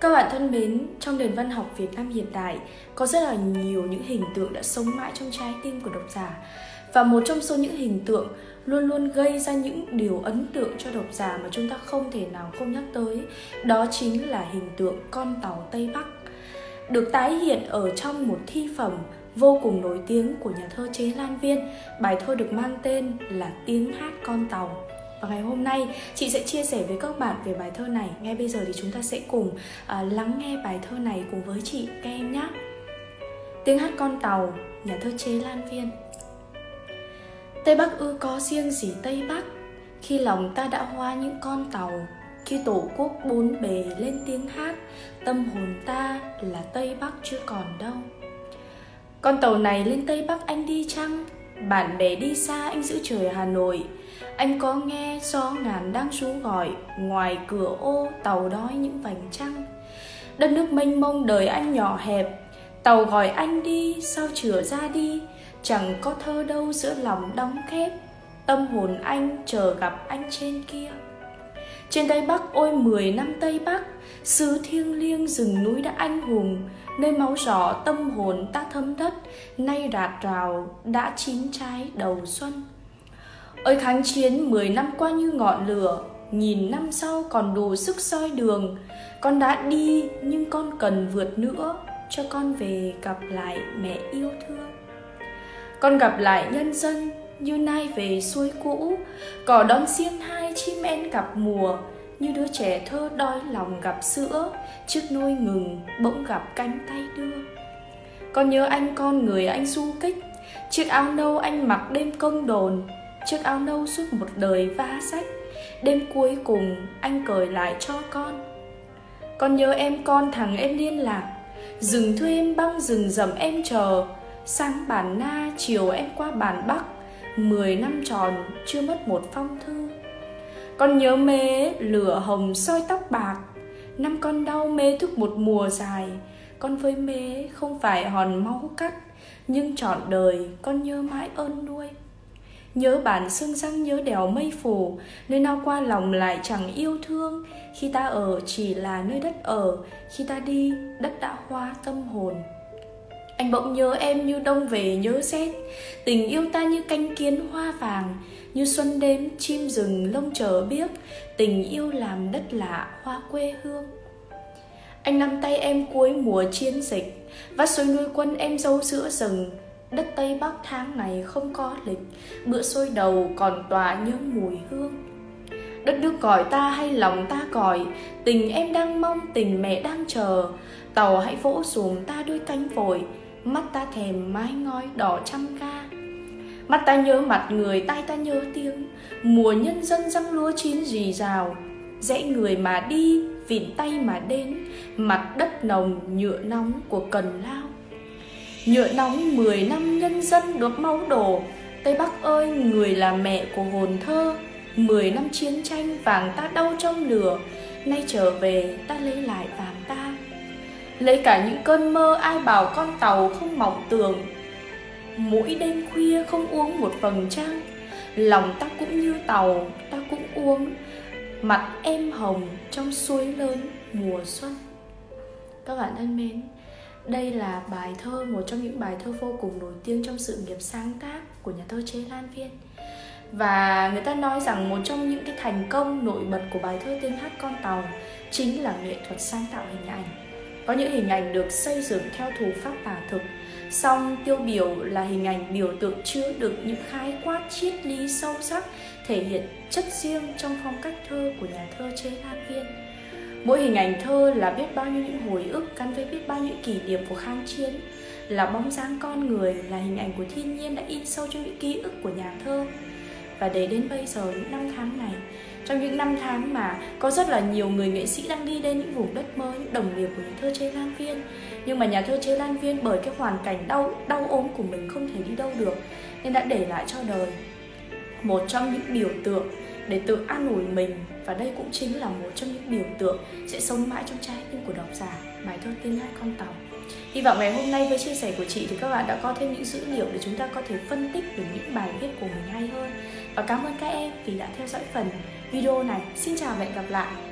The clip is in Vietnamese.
Các bạn thân mến, trong nền văn học Việt Nam hiện đại có rất là nhiều những hình tượng đã sống mãi trong trái tim của độc giả. Và một trong số những hình tượng luôn luôn gây ra những điều ấn tượng cho độc giả mà chúng ta không thể nào không nhắc tới, đó chính là hình tượng con tàu Tây Bắc. Được tái hiện ở trong một thi phẩm vô cùng nổi tiếng của nhà thơ Chế Lan Viên, bài thơ được mang tên là Tiếng hát con tàu. Và ngày hôm nay chị sẽ chia sẻ với các bạn về bài thơ này. Ngay bây giờ thì chúng ta sẽ cùng uh, lắng nghe bài thơ này cùng với chị các em nhé. Tiếng hát con tàu, nhà thơ Chế Lan Viên. Tây Bắc ư có riêng gì Tây Bắc Khi lòng ta đã hoa những con tàu Khi tổ quốc bốn bề lên tiếng hát Tâm hồn ta là Tây Bắc chưa còn đâu Con tàu này lên Tây Bắc anh đi chăng Bạn bè đi xa anh giữ trời Hà Nội anh có nghe gió ngàn đang rú gọi, Ngoài cửa ô tàu đói những vành trăng. Đất nước mênh mông đời anh nhỏ hẹp, Tàu gọi anh đi, sao chửa ra đi? Chẳng có thơ đâu giữa lòng đóng khép, Tâm hồn anh chờ gặp anh trên kia. Trên Tây Bắc, ôi mười năm Tây Bắc, Xứ thiêng liêng rừng núi đã anh hùng. Nơi máu rõ tâm hồn ta thấm đất Nay rạt rào đã chín trái đầu xuân. Ơi kháng chiến 10 năm qua như ngọn lửa, Nghìn năm sau còn đủ sức soi đường. Con đã đi, nhưng con cần vượt nữa, Cho con về gặp lại mẹ yêu thương. Con gặp lại nhân dân, như nay về suối cũ. Cỏ đón xiên hai, chim en gặp mùa. Như đứa trẻ thơ đói lòng gặp sữa Trước nôi ngừng bỗng gặp cánh tay đưa. Con nhớ anh con người anh du kích, Chiếc áo nâu anh mặc đêm công đồn chiếc áo nâu suốt một đời va sách đêm cuối cùng, anh cởi lại cho con. Con nhớ em, con thằng em liên lạc. Rừng thuê em băng, rừng rậm em chờ. Sáng bản na, chiều em qua bản bắc. Mười năm tròn, chưa mất một phong thư. Con nhớ mê, lửa hồng soi tóc bạc. Năm con đau mê thức một mùa dài. Con với mê không phải hòn máu cắt, nhưng trọn đời con nhớ mãi ơn nuôi. Nhớ bản xương răng nhớ đèo mây phủ, Nơi nào qua lòng lại chẳng yêu thương. Khi ta ở chỉ là nơi đất ở, Khi ta đi, đất đã hoa tâm hồn. Anh bỗng nhớ em như đông về nhớ rét Tình yêu ta như cánh kiến hoa vàng, Như xuân đêm chim rừng lông chờ biếc, Tình yêu làm đất lạ hoa quê hương. Anh nắm tay em cuối mùa chiến dịch, Vắt xuôi nuôi quân em dâu giữa rừng Đất Tây Bắc tháng này không có lịch, Bữa sôi đầu còn tỏa nhớ mùi hương. Đất nước gọi ta hay lòng ta gọi Tình em đang mong, tình mẹ đang chờ. Tàu hãy vỗ xuồng ta đôi cánh vội, Mắt ta thèm mái ngói đỏ trăm ca Mắt ta nhớ mặt người, tai ta nhớ tiếng, Mùa nhân dân răng lúa chín rì rào. Dễ người mà đi, vịn tay mà đến, Mặt đất nồng nhựa nóng của cần lao. Nhựa nóng 10 năm nhân dân được máu đổ. Tây Bắc ơi, người là mẹ của hồn thơ. 10 năm chiến tranh, vàng ta đau trong lửa. Nay trở về, ta lấy lại vàng ta. Lấy cả những cơn mơ, ai bảo con tàu không mỏng tường. Mỗi đêm khuya không uống một phần trăng Lòng ta cũng như tàu, ta cũng uống. Mặt em hồng trong suối lớn mùa xuân. Các bạn thân mến đây là bài thơ, một trong những bài thơ vô cùng nổi tiếng trong sự nghiệp sáng tác của nhà thơ Chế Lan Viên. Và người ta nói rằng một trong những cái thành công nổi bật của bài thơ Tiếng hát con tàu chính là nghệ thuật sáng tạo hình ảnh. Có những hình ảnh được xây dựng theo thủ pháp tả thực Song tiêu biểu là hình ảnh biểu tượng chứa được những khái quát triết lý sâu sắc thể hiện chất riêng trong phong cách thơ của nhà thơ Chế Lan Viên. Mỗi hình ảnh thơ là biết bao nhiêu những hồi ức gắn với biết bao nhiêu kỷ niệm của kháng chiến. Là bóng dáng con người, là hình ảnh của thiên nhiên đã in sâu trong những ký ức của nhà thơ. Và để đến bây giờ những năm tháng này Trong những năm tháng mà có rất là nhiều người nghệ sĩ đang đi đến những vùng đất mới, những đồng nghiệp của nhà thơ Chế Lan Viên. Nhưng mà nhà thơ Chế Lan Viên bởi cái hoàn cảnh đau đau ốm của mình không thể đi đâu được Nên đã để lại cho đời một trong những biểu tượng để tự an ủi mình và đây cũng chính là một trong những biểu tượng sẽ sống mãi trong trái tim của độc giả, bài thơ tên hai con tàu Hy vọng ngày hôm nay với chia sẻ của chị thì các bạn đã có thêm những dữ liệu để chúng ta có thể phân tích được những bài viết của mình hay hơn. Và cảm ơn các em vì đã theo dõi phần video này. Xin chào và hẹn gặp lại.